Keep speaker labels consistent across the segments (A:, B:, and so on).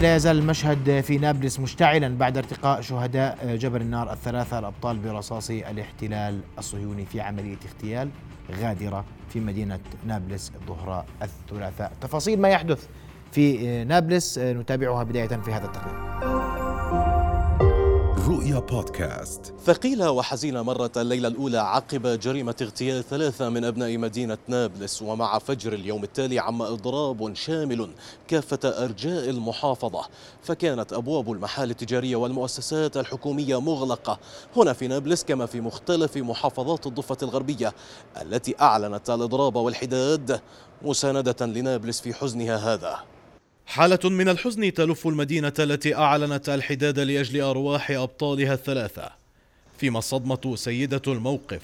A: لا يزال المشهد في نابلس مشتعلا بعد ارتقاء شهداء جبل النار الثلاثة الأبطال برصاص الاحتلال الصهيوني في عملية اغتيال غادرة في مدينة نابلس ظهر الثلاثاء. تفاصيل ما يحدث في نابلس نتابعها بداية في هذا التقرير.
B: رؤيا بودكاست.
C: ثقيلة وحزينة مرت الليلة الأولى عقب جريمة اغتيال ثلاثة من أبناء مدينة نابلس ومع فجر اليوم التالي عم إضراب شامل كافة أرجاء المحافظة. فكانت أبواب المحال التجارية والمؤسسات الحكومية مغلقة. هنا في نابلس كما في مختلف محافظات الضفة الغربية التي أعلنت الإضراب والحداد مساندة لنابلس في حزنها هذا. حالة من الحزن تلف المدينة التي أعلنت الحداد لأجل أرواح أبطالها الثلاثة. فيما الصدمة سيدة الموقف.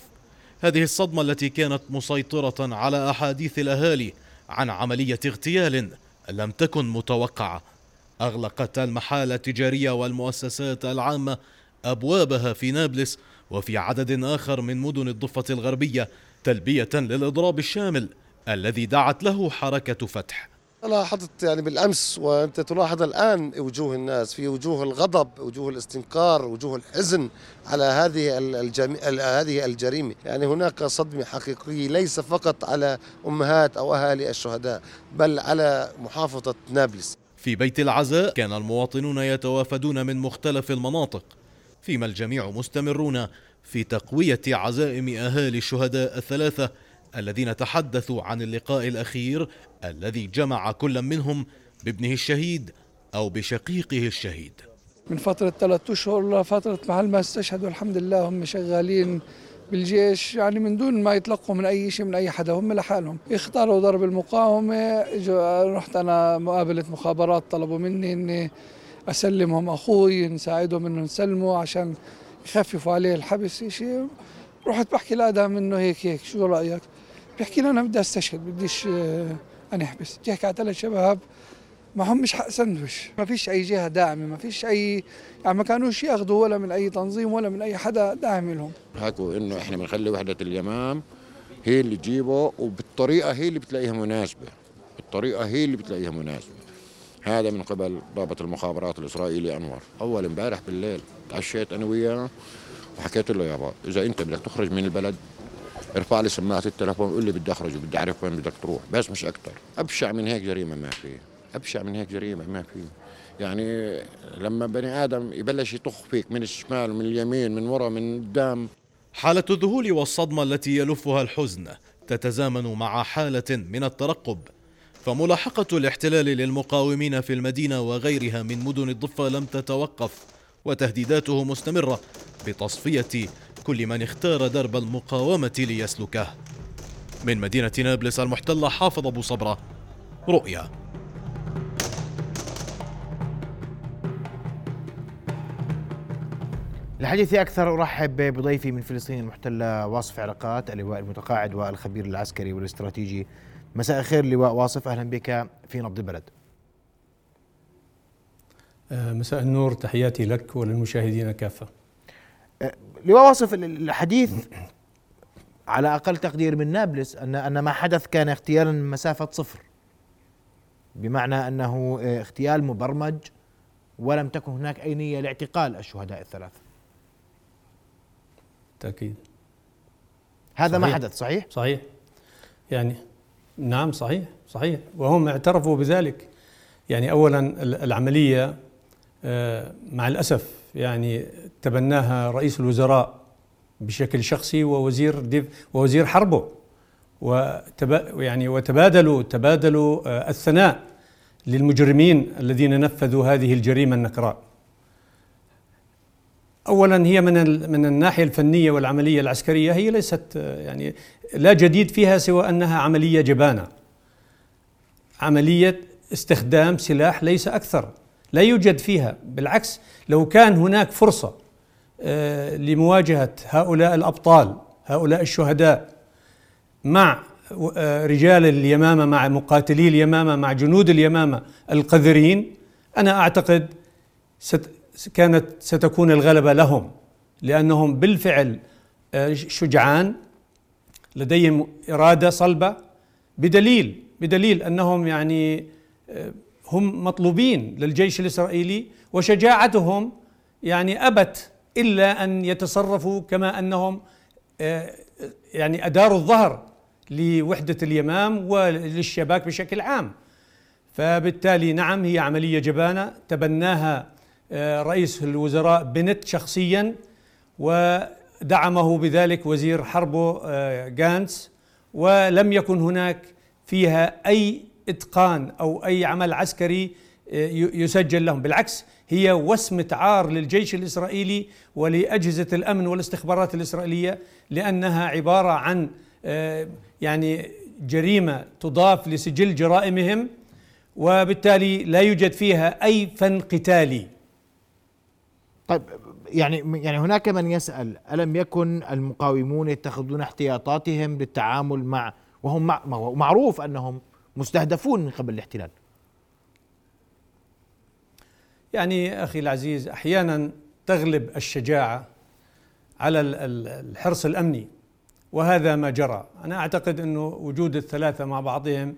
C: هذه الصدمة التي كانت مسيطرة على أحاديث الأهالي عن عملية اغتيال لم تكن متوقعة. أغلقت المحال التجارية والمؤسسات العامة أبوابها في نابلس وفي عدد آخر من مدن الضفة الغربية تلبية للإضراب الشامل الذي دعت له حركة فتح.
D: لاحظت يعني بالأمس وأنت تلاحظ الآن وجوه الناس في وجوه الغضب وجوه الاستنكار وجوه الحزن على هذه الجمي... هذه الجريمة. يعني هناك صدمة حقيقية ليس فقط على أمهات أو أهالي الشهداء بل على محافظة نابلس.
C: في بيت العزاء كان المواطنون يتوافدون من مختلف المناطق فيما الجميع مستمرون في تقوية عزائم أهالي الشهداء الثلاثة الذين تحدثوا عن اللقاء الأخير الذي جمع كل منهم بابنه الشهيد أو بشقيقه الشهيد.
E: من فترة ثلاثة أشهر لفتره محل ما استشهدوا الحمد لله هم شغالين بالجيش يعني من دون ما يتلقوا من أي شيء من أي حدا هم لحالهم. اختاروا ضرب المقاومة رحت أنا مقابلة مخابرات طلبوا مني إني أسلمهم أخوي نساعدهم إنه نسلمه عشان يخففوا عليه الحبس شيء. رحت بحكي لادم إنه هيك هيك شو رأيك؟ بيحكي لي أنا بدي أستشهد بديش آه، انحبس بتحكي على ثلاث شباب ما هم مش حق سندوش ما فيش أي جهة داعمة ما فيش أي يعني ما كانوش ياخذوا ولا من أي تنظيم ولا من أي حدا داعم لهم.
F: حكوا إنه إحنا بنخلي وحدة اليمام هي اللي تجيبه وبالطريقة هي اللي بتلاقيها مناسبة. بالطريقة هي اللي بتلاقيها مناسبة. هذا من قبل ضابط المخابرات الإسرائيلي أنور. أول امبارح بالليل تعشيت أنا وياه وحكيت له يابا إذا أنت بدك تخرج من البلد ارفع لي سماعة التليفون قول لي بدي أخرج وبدي أعرف وين بدك تروح. بس مش أكثر أبشع من هيك جريمة ما في. أبشع من هيك جريمة ما في. يعني لما بني آدم يبلش يطخ فيك من الشمال ومن اليمين من ورا من قدام.
C: حالة الذهول والصدمة التي يلفها الحزن تتزامن مع حالة من الترقب. فملاحقة الاحتلال للمقاومين في المدينة وغيرها من مدن الضفة لم تتوقف وتهديداته مستمرة بتصفية كل من اختار درب المقاومة ليسلكه. من مدينة نابلس المحتلة حافظ أبو صبرة. رؤيا.
A: الحديث أكثر أرحب بضيفي من فلسطين المحتلة واصف علاقات اللواء المتقاعد والخبير العسكري والاستراتيجي. مساء الخير لواء واصف. أهلا بك في نبض البلد.
G: آه، مساء النور. تحياتي لك وللمشاهدين كافة
A: لواء واصف الحديث على أقل تقدير من نابلس ان أن ما حدث كان اغتيالا من مسافة صفر. بمعنى أنه اغتيال مبرمج ولم تكن هناك أي نية لاعتقال الشهداء الثلاثة.
G: تأكيد.
A: هذا صحيح. ما حدث صحيح؟
G: صحيح. يعني نعم صحيح صحيح. وهم اعترفوا بذلك. يعني اولا العملية آه، مع الأسف يعني تبناها رئيس الوزراء بشكل شخصي ووزير ديف ووزير حربه وتبا يعني وتبادلوا تبادلوا آه، الثناء للمجرمين الذين نفذوا هذه الجريمة النكراء. اولا هي من من الناحية الفنية والعملية العسكرية هي ليست آه، يعني لا جديد فيها سوى أنها عملية جبانة. عملية استخدام سلاح ليس أكثر لا يوجد فيها. بالعكس لو كان هناك فرصة آه، لمواجهة هؤلاء الأبطال هؤلاء الشهداء مع آه، رجال اليمامة مع مقاتلي اليمامة مع جنود اليمامة القذرين أنا أعتقد ست كانت ستكون الغلبة لهم لأنهم بالفعل آه، شجعان لديهم إرادة صلبة بدليل بدليل أنهم يعني هم مطلوبين للجيش الإسرائيلي وشجاعتهم يعني أبت إلا أن يتصرفوا كما أنهم آه، يعني أداروا الظهر لوحدة اليمام وللشباك بشكل عام. فبالتالي نعم هي عملية جبانة تبناها آه، رئيس الوزراء بنت شخصيا ودعمه بذلك وزير حربه آه، جانس. ولم يكن هناك فيها أي إتقان أو أي عمل عسكري آه، يسجل لهم. بالعكس هي وسمة عار للجيش الإسرائيلي ولأجهزة الأمن والاستخبارات الإسرائيلية لأنها عبارة عن يعني جريمة تضاف لسجل جرائمهم وبالتالي لا يوجد فيها أي فن قتالي.
A: طيب يعني يعني هناك من يسأل ألم يكن المقاومون يتخذون احتياطاتهم للتعامل مع وهم مع معروف أنهم مستهدفون من قبل الاحتلال.
G: يعني أخي العزيز أحيانا تغلب الشجاعة على الحرص الأمني وهذا ما جرى. أنا أعتقد انه وجود الثلاثة مع بعضهم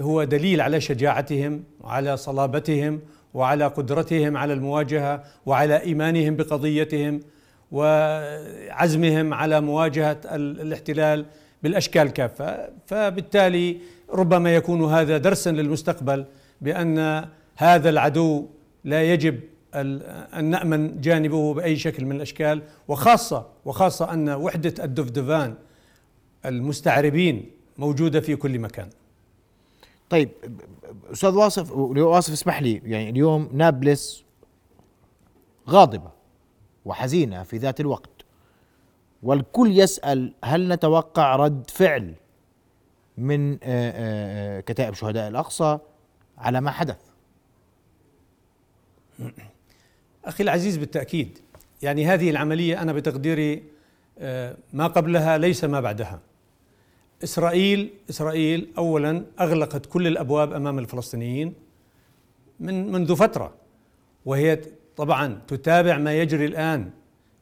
G: هو دليل على شجاعتهم وعلى صلابتهم وعلى قدرتهم على المواجهة وعلى إيمانهم بقضيتهم وعزمهم على مواجهة الاحتلال بالأشكال كافه فبالتالي ربما يكون هذا درسا للمستقبل بأن هذا العدو لا يجب أن نأمن جانبه بأي شكل من الأشكال وخاصه وخاصة أن وحدة الدفدفان المستعربين موجودة في كل مكان.
A: طيب أستاذ واصف واصف اسمح لي يعني اليوم نابلس غاضبة وحزينة في ذات الوقت والكل يسأل هل نتوقع رد فعل من آه، آه، آه، كتائب شهداء الأقصى على ما حدث.
G: أخي العزيز بالتأكيد يعني هذه العملية أنا بتقديري ما قبلها ليس ما بعدها. إسرائيل إسرائيل اولا أغلقت كل الأبواب أمام الفلسطينيين من منذ فترة وهي طبعا تتابع ما يجري الآن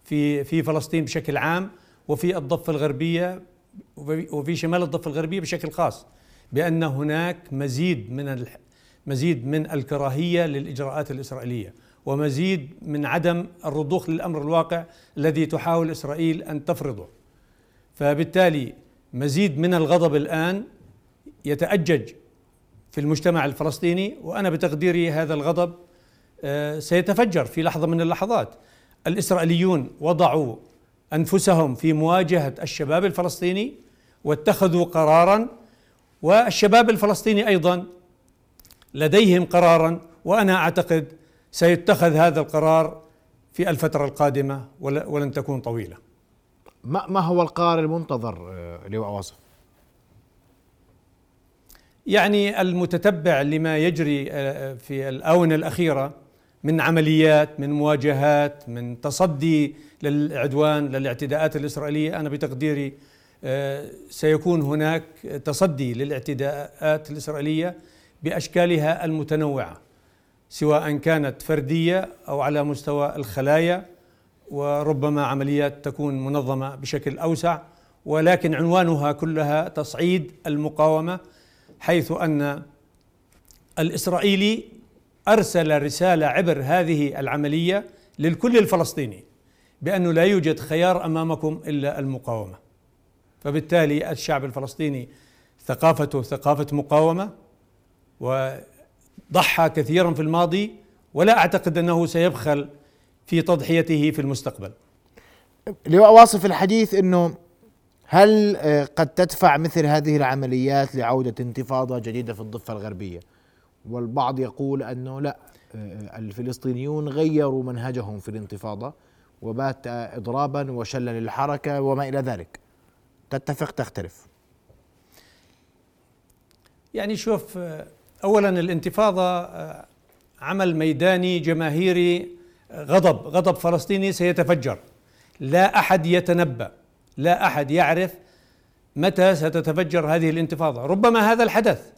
G: في في فلسطين بشكل عام وفي الضفة الغربية وفي شمال الضفة الغربية بشكل خاص بأن هناك مزيد من مزيد من الكراهية للإجراءات الإسرائيلية ومزيد من عدم الرضوخ للأمر الواقع الذي تحاول إسرائيل أن تفرضه. فبالتالي مزيد من الغضب الآن يتأجج في المجتمع الفلسطيني وأنا بتقديري هذا الغضب آه، سيتفجر في لحظة من اللحظات. الإسرائيليون وضعوا أنفسهم في مواجهة الشباب الفلسطيني واتخذوا قرارا والشباب الفلسطيني أيضا لديهم قرارا وأنا أعتقد سيتخذ هذا القرار في الفترة القادمة ولن تكون طويلة
A: ما ما هو القرار المنتظر آه، لواء واصف؟
G: يعني المتتبع لما يجري آه، في الآونة الأخيرة من عمليات من مواجهات من تصدي للعدوان للاعتداءات الإسرائيلية. أنا بتقديري آه، سيكون هناك تصدي للاعتداءات الإسرائيلية بأشكالها المتنوعة سواء كانت فردية أو على مستوى الخلايا وربما عمليات تكون منظمة بشكل أوسع. ولكن عنوانها كلها تصعيد المقاومة حيث أن الإسرائيلي أرسل رسالة عبر هذه العملية للكل الفلسطيني بانه لا يوجد خيار أمامكم إلا المقاومة. فبالتالي الشعب الفلسطيني ثقافته ثقافة مقاومة وضحى كثيرا في الماضي ولا أعتقد أنه سيبخل في تضحيته في المستقبل.
A: لواء واصف الحديث إنه هل آه، قد تدفع مثل هذه العمليات لعودة انتفاضة جديدة في الضفة الغربية؟ والبعض يقول أنه لا آه، الفلسطينيون غيروا منهجهم في الانتفاضة وبات إضرابا وشلا للحركة وما إلى ذلك. تتفق؟ تختلف.
G: يعني شوف آه، أولا الانتفاضة عمل ميداني جماهيري غضب غضب فلسطيني سيتفجر. لا أحد يتنبأ لا أحد يعرف متى ستتفجر هذه الانتفاضة. ربما هذا الحدث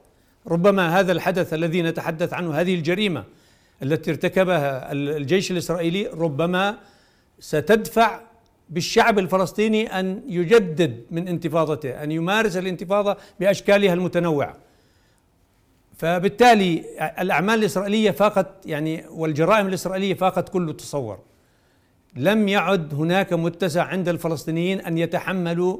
G: ربما هذا الحدث الذي نتحدث عنه هذه الجريمة التي ارتكبها الجيش الإسرائيلي ربما ستدفع بالشعب الفلسطيني أن يجدد من انتفاضته أن يمارس الانتفاضة بأشكالها المتنوعة. فبالتالي الأعمال الإسرائيلية فاقت يعني والجرائم الإسرائيلية فاقت كل تصور. لم يعد هناك متسع عند الفلسطينيين أن يتحملوا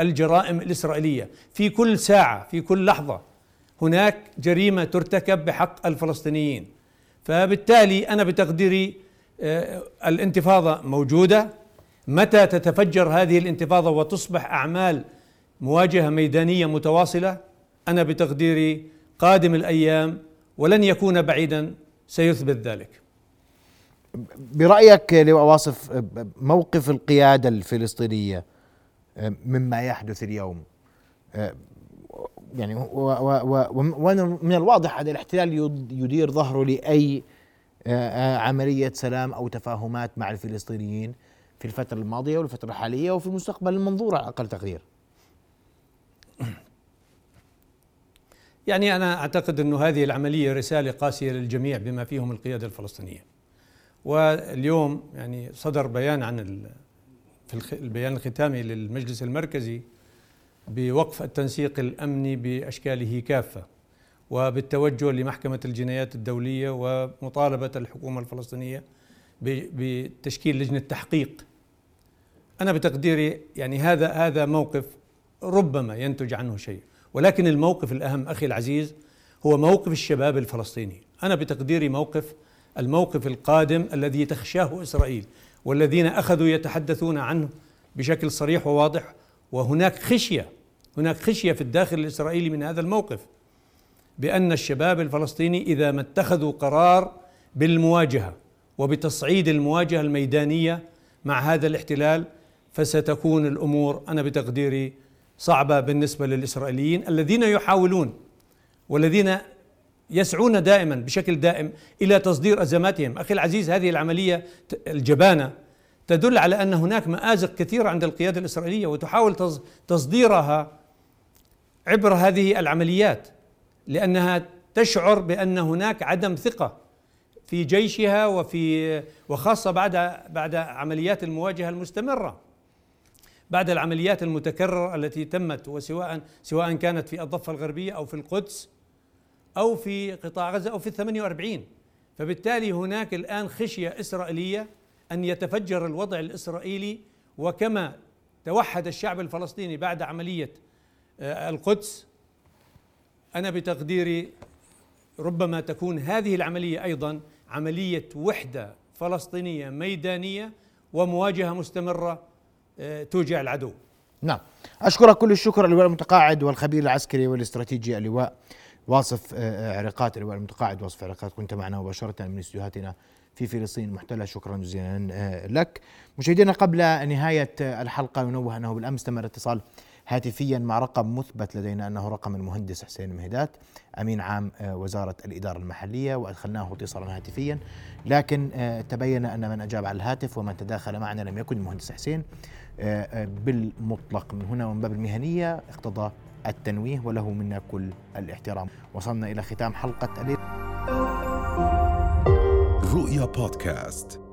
G: الجرائم الإسرائيلية. في كل ساعة في كل لحظة هناك جريمة ترتكب بحق الفلسطينيين فبالتالي أنا بتقديري آه، الانتفاضة موجودة. متى تتفجر هذه الانتفاضة وتصبح أعمال مواجهة ميدانية متواصلة؟ أنا بتقديري قادم الأيام ولن يكون بعيدا سيثبت ذلك.
A: برأيك لواء واصف موقف القيادة الفلسطينية مما يحدث اليوم يعني ومن الواضح ان الاحتلال يدير ظهره لأي عملية سلام أو تفاهمات مع الفلسطينيين في الفترة الماضية والفترة الحالية وفي المستقبل المنظور على أقل تقدير.
G: يعني أنا أعتقد انه هذه العملية رسالة قاسية للجميع بما فيهم القيادة الفلسطينية. واليوم يعني صدر بيان عن في البيان الختامي للمجلس المركزي بوقف التنسيق الأمني بأشكاله كافة وبالتوجه لمحكمة الجنايات الدولية ومطالبة الحكومة الفلسطينية بتشكيل لجنة تحقيق. أنا بتقديري يعني هذا هذا موقف ربما ينتج عنه شيء ولكن الموقف الأهم أخي العزيز هو موقف الشباب الفلسطيني. أنا بتقديري موقف الموقف القادم الذي تخشاه إسرائيل والذين أخذوا يتحدثون عنه بشكل صريح وواضح وهناك خشية هناك خشية في الداخل الإسرائيلي من هذا الموقف بأن الشباب الفلسطيني إذا ما اتخذوا قرار بالمواجهة وبتصعيد المواجهة الميدانية مع هذا الاحتلال فستكون الأمور أنا بتقديري صعبة بالنسبة للإسرائيليين الذين يحاولون والذين يسعون دائما بشكل دائم إلى تصدير أزماتهم، أخي العزيز هذه العملية الجبانة تدل على أن هناك مآزق كثيرة عند القيادة الإسرائيلية وتحاول تصديرها عبر هذه العمليات لأنها تشعر بأن هناك عدم ثقة في جيشها وفي وخاصة بعد بعد عمليات المواجهة المستمرة. بعد العمليات المتكررة التي تمت وسواء سواء كانت في الضفة الغربية أو في القدس أو في قطاع غزة أو في الثمانية وأربعين. فبالتالي هناك الآن خشية إسرائيلية أن يتفجر الوضع الإسرائيلي وكما توحد الشعب الفلسطيني بعد عملية آه، القدس أنا بتقديري ربما تكون هذه العملية أيضا عملية وحدة فلسطينية ميدانية ومواجهة مستمرة آه، توجع العدو.
A: نعم. أشكرك كل الشكر اللواء المتقاعد والخبير العسكري والاستراتيجي اللواء واصف آه، آه، علاقات اللواء المتقاعد واصف علاقات كنت معنا مباشرة من استديوهاتنا في فلسطين. المحتلة شكرا جزيلا آه، لك. مشاهدينا قبل نهاية الحلقة ينوه أنه بالأمس تم الاتصال هاتفيا مع رقم مثبت لدينا أنه رقم المهندس حسين مهدات أمين عام وزارة الإدارة المحلية وأدخلناه اتصالا هاتفيا. لكن تبين أن من أجاب على الهاتف ومن تداخل معنا لم يكن المهندس حسين بالمطلق من هنا ومن باب المهنية اقتضى التنويه وله منا كل الاحترام. وصلنا إلى ختام حلقة رؤيا بودكاست.